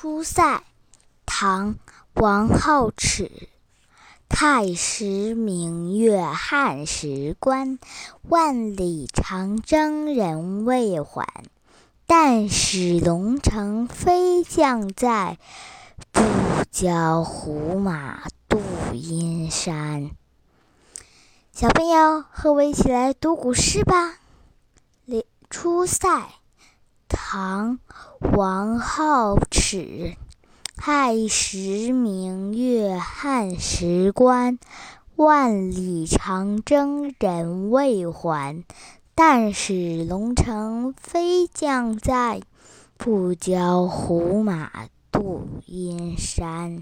出塞，唐·王浩尺。太师明月汉时关，万里长征人未还。但使龙城飞将在，不教胡马度阴山。小朋友，和我一起来读古诗吧。《出塞》唐·王浩尺。太师明月汉时关，万里长征人未还。但使龙城飞将在，不教胡马度阴山。